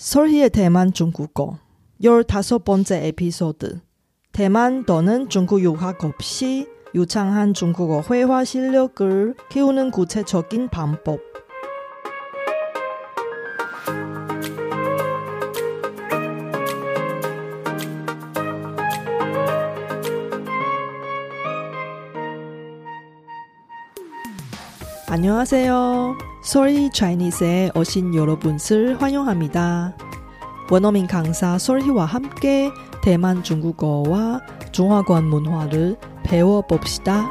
설희의 대만 중국어. 15번째 에피소드. 대만 또는 중국 유학 없이 유창한 중국어 회화 실력을 키우는 구체적인 방법. 안녕하세요. Sorry Chinese에 오신 여러분을 환영합니다. 원어민 강사 솔희와 함께 대만 중국어와 중화권 문화를 배워봅시다.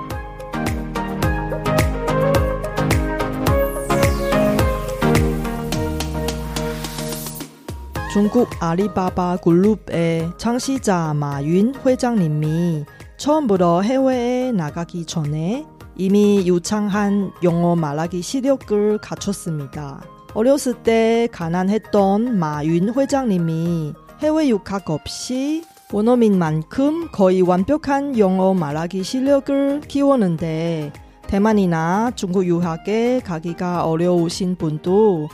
중국 아리바바 그룹의 창시자 마윤 회장님이 처음부터 해외에 나가기 전에 이미 유창한 영어 말하기 시력을 갖췄습니다. 어렸을 때 가난했던 마윤 회장님이 해외 유학 없이 원어민만큼 거의 완벽한 영어 말하기 실력을 키웠는데 대만이나 중국 유학에 가기가 어려우신 분도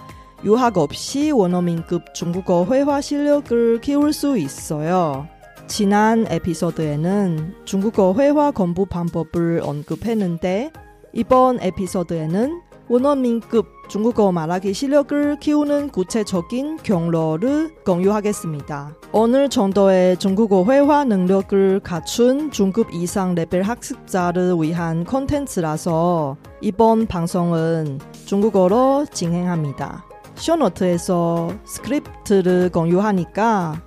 유학 없이 원어민급 중국어 회화 실력을 키울 수 있어요. 지난 에피소드에는 중국어 회화 공부 방법을 언급했는데 이번 에피소드에는 원어민급 중국어 말하기 실력을 키우는 구체적인 경로를 공유하겠습니다. 어느 정도의 중국어 회화 능력을 갖춘 중급 이상 레벨 학습자를 위한 콘텐츠라서 이번 방송은 중국어로 진행합니다. 쇼노트에서 스크립트를 공유하니까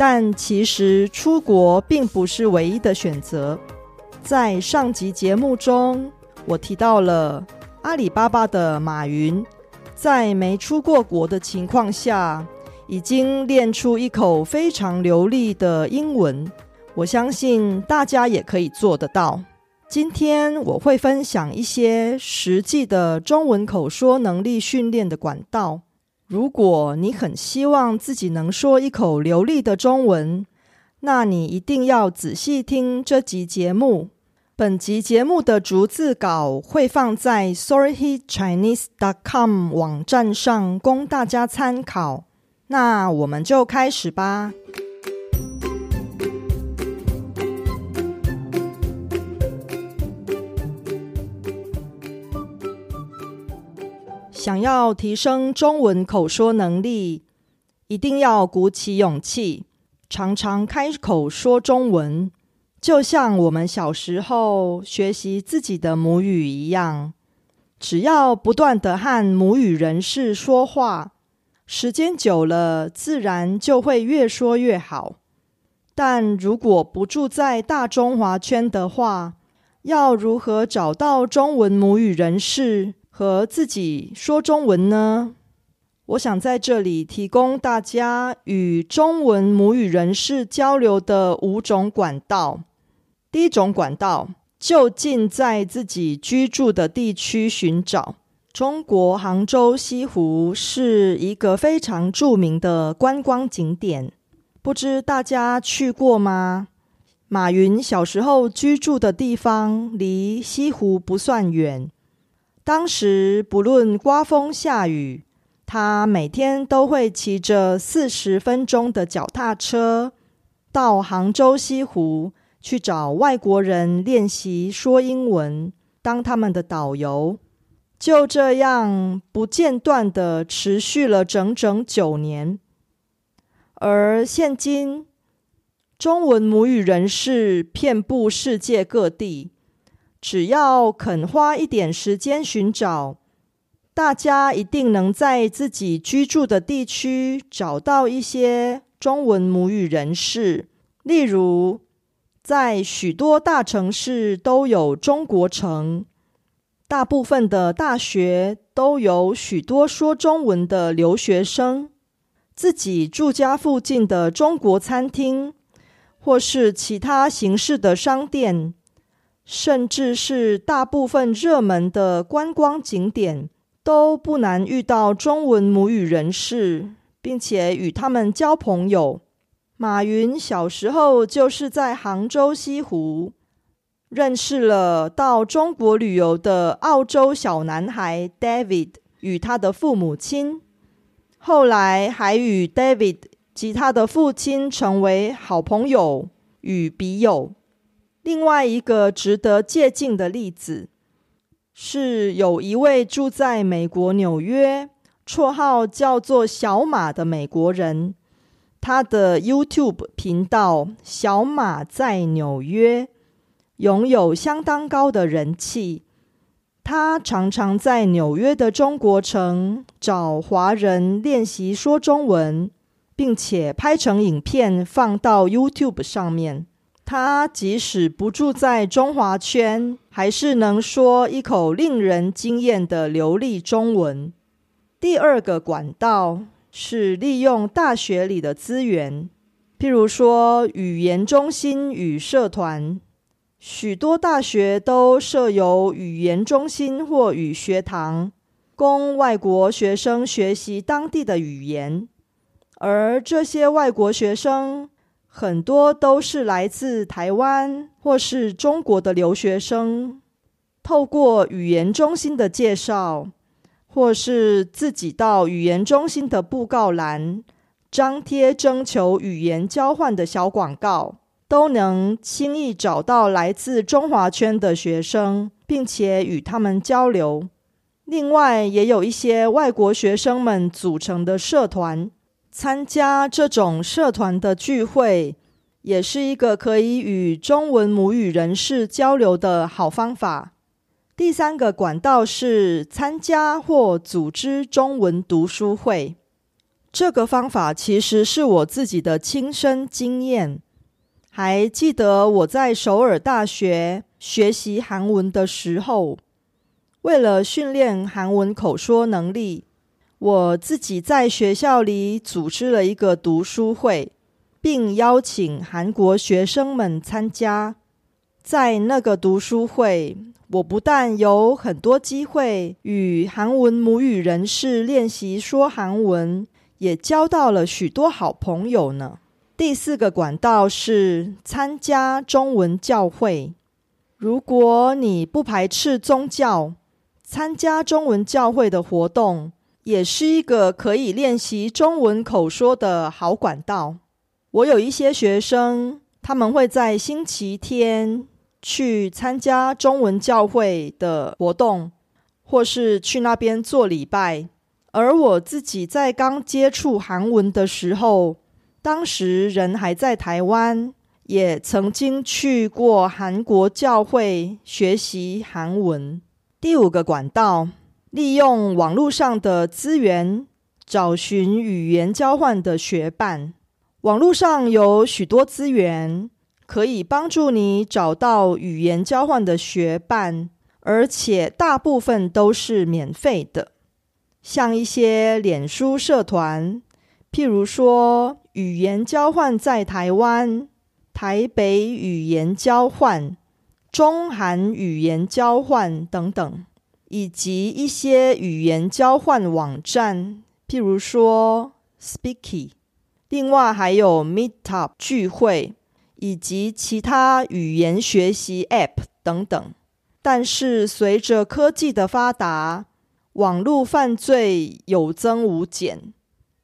但其实出国并不是唯一的选择。在上集节目中，我提到了阿里巴巴的马云，在没出过国的情况下，已经练出一口非常流利的英文。我相信大家也可以做得到。今天我会分享一些实际的中文口说能力训练的管道。如果你很希望自己能说一口流利的中文，那你一定要仔细听这集节目。本集节目的逐字稿会放在 sorryhechinese.com 网站上供大家参考。那我们就开始吧。想要提升中文口说能力，一定要鼓起勇气，常常开口说中文。就像我们小时候学习自己的母语一样，只要不断的和母语人士说话，时间久了，自然就会越说越好。但如果不住在大中华圈的话，要如何找到中文母语人士？和自己说中文呢？我想在这里提供大家与中文母语人士交流的五种管道。第一种管道，就近在自己居住的地区寻找。中国杭州西湖是一个非常著名的观光景点，不知大家去过吗？马云小时候居住的地方离西湖不算远。当时不论刮风下雨，他每天都会骑着四十分钟的脚踏车到杭州西湖去找外国人练习说英文，当他们的导游。就这样不间断的持续了整整九年。而现今，中文母语人士遍布世界各地。只要肯花一点时间寻找，大家一定能在自己居住的地区找到一些中文母语人士。例如，在许多大城市都有中国城，大部分的大学都有许多说中文的留学生。自己住家附近的中国餐厅，或是其他形式的商店，甚至是大部分热门的观光景点，都不难遇到中文母语人士，并且与他们交朋友。马云小时候就是在杭州西湖认识了到中国旅游的澳洲小男孩 David 与他的父母亲。后来还与 David 及他的父亲成为好朋友与笔友。另外一个值得借鉴的例子，是有一位住在美国纽约、绰号叫做小马的美国人，他的 YouTube 频道“小马在纽约”拥有相当高的人气。他常常在纽约的中国城找华人练习说中文，并且拍成影片放到 YouTube 上面。他即使不住在中华圈，还是能说一口令人惊艳的流利中文。第二个管道是利用大学里的资源，譬如说语言中心与社团。许多大学都设有语言中心或语学堂，供外国学生学习当地的语言。而这些外国学生很多都是来自台湾或是中国的留学生。透过语言中心的介绍，或是自己到语言中心的布告栏张贴征求语言交换的小广告。都能轻易找到来自中华圈的学生，并且与他们交流。另外，也有一些外国学生们组成的社团，参加这种社团的聚会，也是一个可以与中文母语人士交流的好方法。第三个管道是参加或组织中文读书会，这个方法其实是我自己的亲身经验。还记得我在首尔大学学习韩文的时候，为了训练韩文口说能力，我自己在学校里组织了一个读书会，并邀请韩国学生们参加。在那个读书会，我不但有很多机会与韩文母语人士练习说韩文，也交到了许多好朋友呢。第四个管道是参加中文教会。如果你不排斥宗教，参加中文教会的活动也是一个可以练习中文口说的好管道。我有一些学生，他们会在星期天去参加中文教会的活动，或是去那边做礼拜。而我自己在刚接触韩文的时候，当时人还在台湾，也曾经去过韩国教会学习韩文。第五个管道，利用网络上的资源，找寻语言交换的学伴。网络上有许多资源，可以帮助你找到语言交换的学伴，而且大部分都是免费的。像一些脸书社团，譬如说。语言交换在台湾，台北语言交换、中韩语言交换等等，以及一些语言交换网站，譬如说 Speaky。另外还有 Meetup 聚会，以及其他语言学习 App 等等。但是随着科技的发达，网络犯罪有增无减。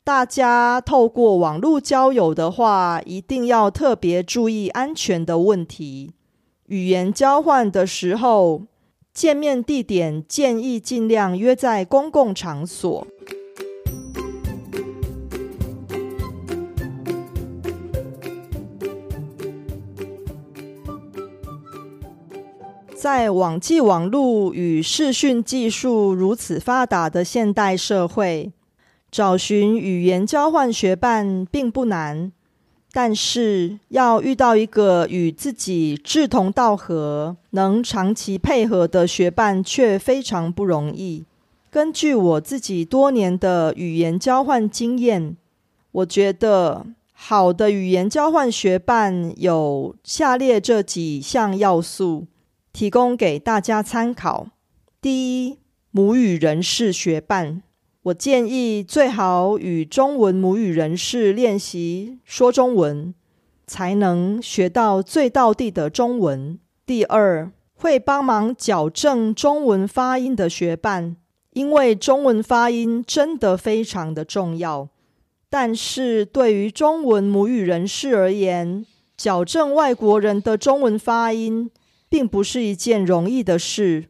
大家透过网络交友的话，一定要特别注意安全的问题。语言交换的时候，见面地点建议尽量约在公共场所。在网际网络与视讯技术如此发达的现代社会。找寻语言交换学伴并不难，但是要遇到一个与自己志同道合、能长期配合的学伴却非常不容易。根据我自己多年的语言交换经验，我觉得好的语言交换学伴有下列这几项要素，提供给大家参考。第一，母语人士学伴，我建议最好与中文母语人士练习说中文，才能学到最道地的中文。第二，会帮忙矫正中文发音的学伴。因为中文发音真的非常的重要，但是对于中文母语人士而言，矫正外国人的中文发音，并不是一件容易的事。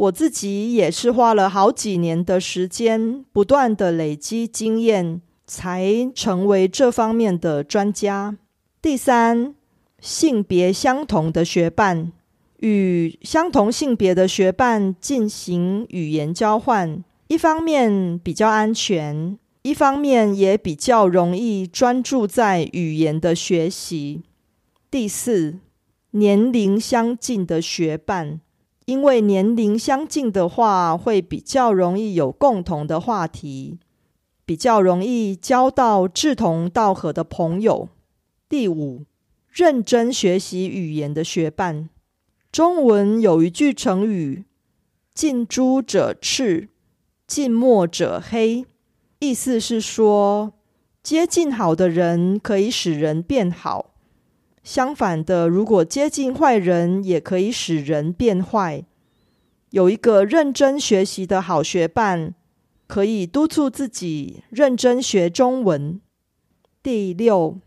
我自己也是花了好几年的时间，不断的累积经验，才成为这方面的专家。第三，性别相同的学伴。与相同性别的学伴进行语言交换，一方面比较安全，一方面也比较容易专注在语言的学习。第四，年龄相近的学伴，因为年龄相近的话，会比较容易有共同的话题，比较容易交到志同道合的朋友。第五，认真学习语言的学伴。中文有一句成语：“近朱者赤，近墨者黑。”意思是说，接近好的人可以使人变好；相反的，如果接近坏人，也可以使人变坏。有一个认真学习的好学伴，可以督促自己认真学中文。第六，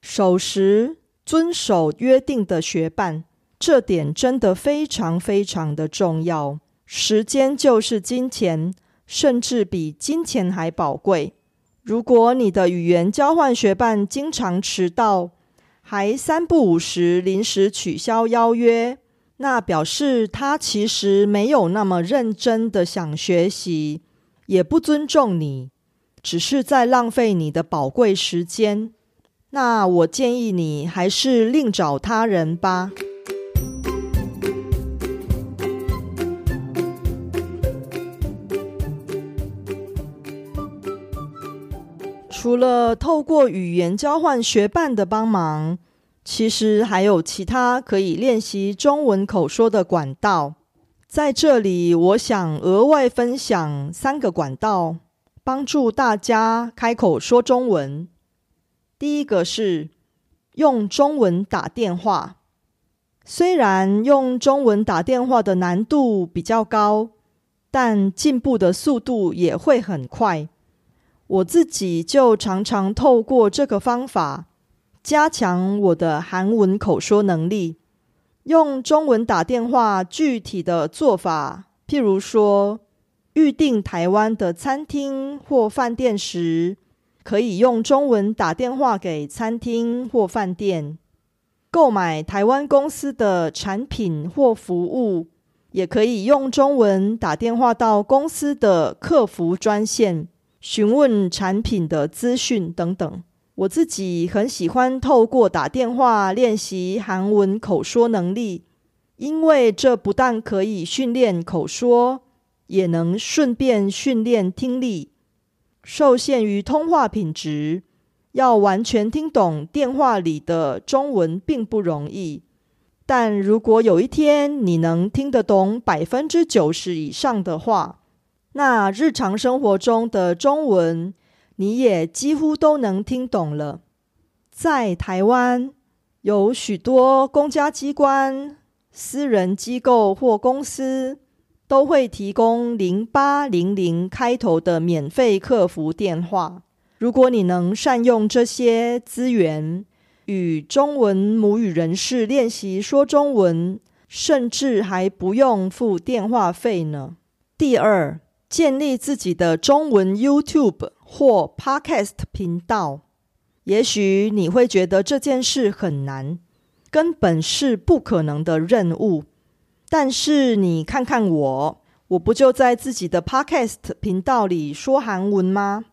守时遵守约定的学伴。这点真的非常非常的重要。时间就是金钱，甚至比金钱还宝贵。如果你的语言交换学伴经常迟到，还三不五时临时取消邀约，那表示他其实没有那么认真的想学习，也不尊重你，只是在浪费你的宝贵时间。那我建议你还是另找他人吧。除了透过语言交换学伴的帮忙，其实还有其他可以练习中文口说的管道。在这里，我想额外分享三个管道，帮助大家开口说中文。第一个是用中文打电话，虽然用中文打电话的难度比较高，但进步的速度也会很快。我自己就常常透过这个方法加强我的韩文口说能力。用中文打电话，具体的做法，譬如说预定台湾的餐厅或饭店时，可以用中文打电话给餐厅或饭店；购买台湾公司的产品或服务，也可以用中文打电话到公司的客服专线。询问产品的资讯等等，我自己很喜欢透过打电话练习韩文口说能力，因为这不但可以训练口说，也能顺便训练听力。受限于通话品质，要完全听懂电话里的中文并不容易。但如果有一天你能听得懂百分之九十以上的话，那日常生活中的中文，你也几乎都能听懂了。在台湾，有许多公家机关、私人机构或公司都会提供零八零零开头的免费客服电话。如果你能善用这些资源，与中文母语人士练习说中文，甚至还不用付电话费呢。第二。建立自己的中文 YouTube 或 Podcast 频道，也许你会觉得这件事很难，根本是不可能的任务。但是你看看我，我不就在自己的 Podcast 频道里说韩文吗？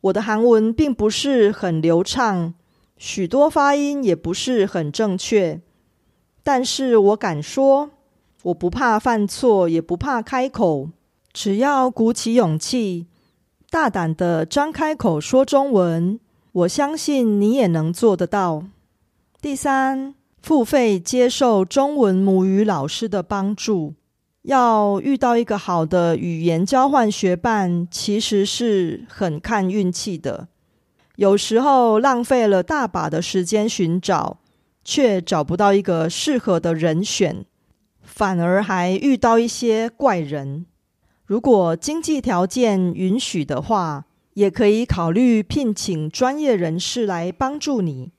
我的韩文并不是很流畅，许多发音也不是很正确，但是我敢说，我不怕犯错，也不怕开口。只要鼓起勇气，大胆的张开口说中文，我相信你也能做得到。第三，付费接受中文母语老师的帮助。要遇到一个好的语言交换学伴，其实是很看运气的。有时候浪费了大把的时间寻找，却找不到一个适合的人选，反而还遇到一些怪人。如果经济条件允许的话，也可以考虑聘请专业人士来帮助你，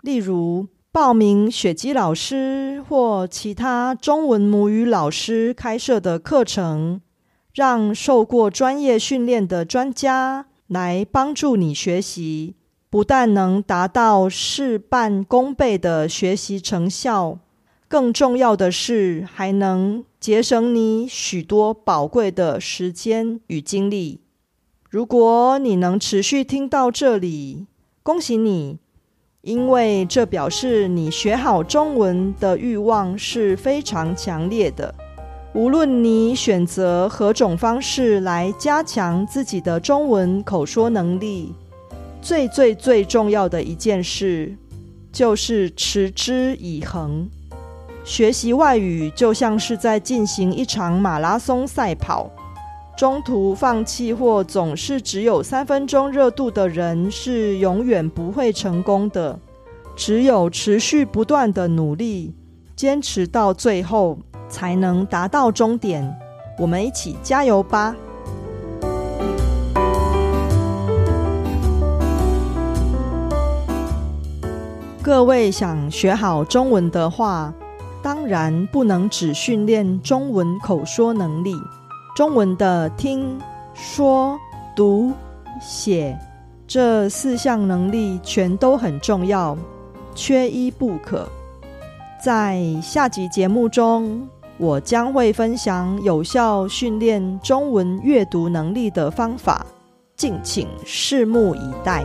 例如。报名雪姬老师或其他中文母语老师开设的课程，让受过专业训练的专家来帮助你学习，不但能达到事半功倍的学习成效，更重要的是还能节省你许多宝贵的时间与精力。如果你能持续听到这里，恭喜你！因为这表示你学好中文的欲望是非常强烈的。无论你选择何种方式来加强自己的中文口说能力，最最最重要的一件事就是持之以恒。学习外语就像是在进行一场马拉松赛跑。中途放弃或总是只有三分钟热度的人是永远不会成功的。只有持续不断的努力，坚持到最后，才能达到终点。我们一起加油吧！各位想学好中文的话，当然不能只训练中文口说能力。中文的听说读写这四项能力全都很重要，缺一不可。在下集节目中，我将会分享有效训练中文阅读能力的方法，敬请拭目以待。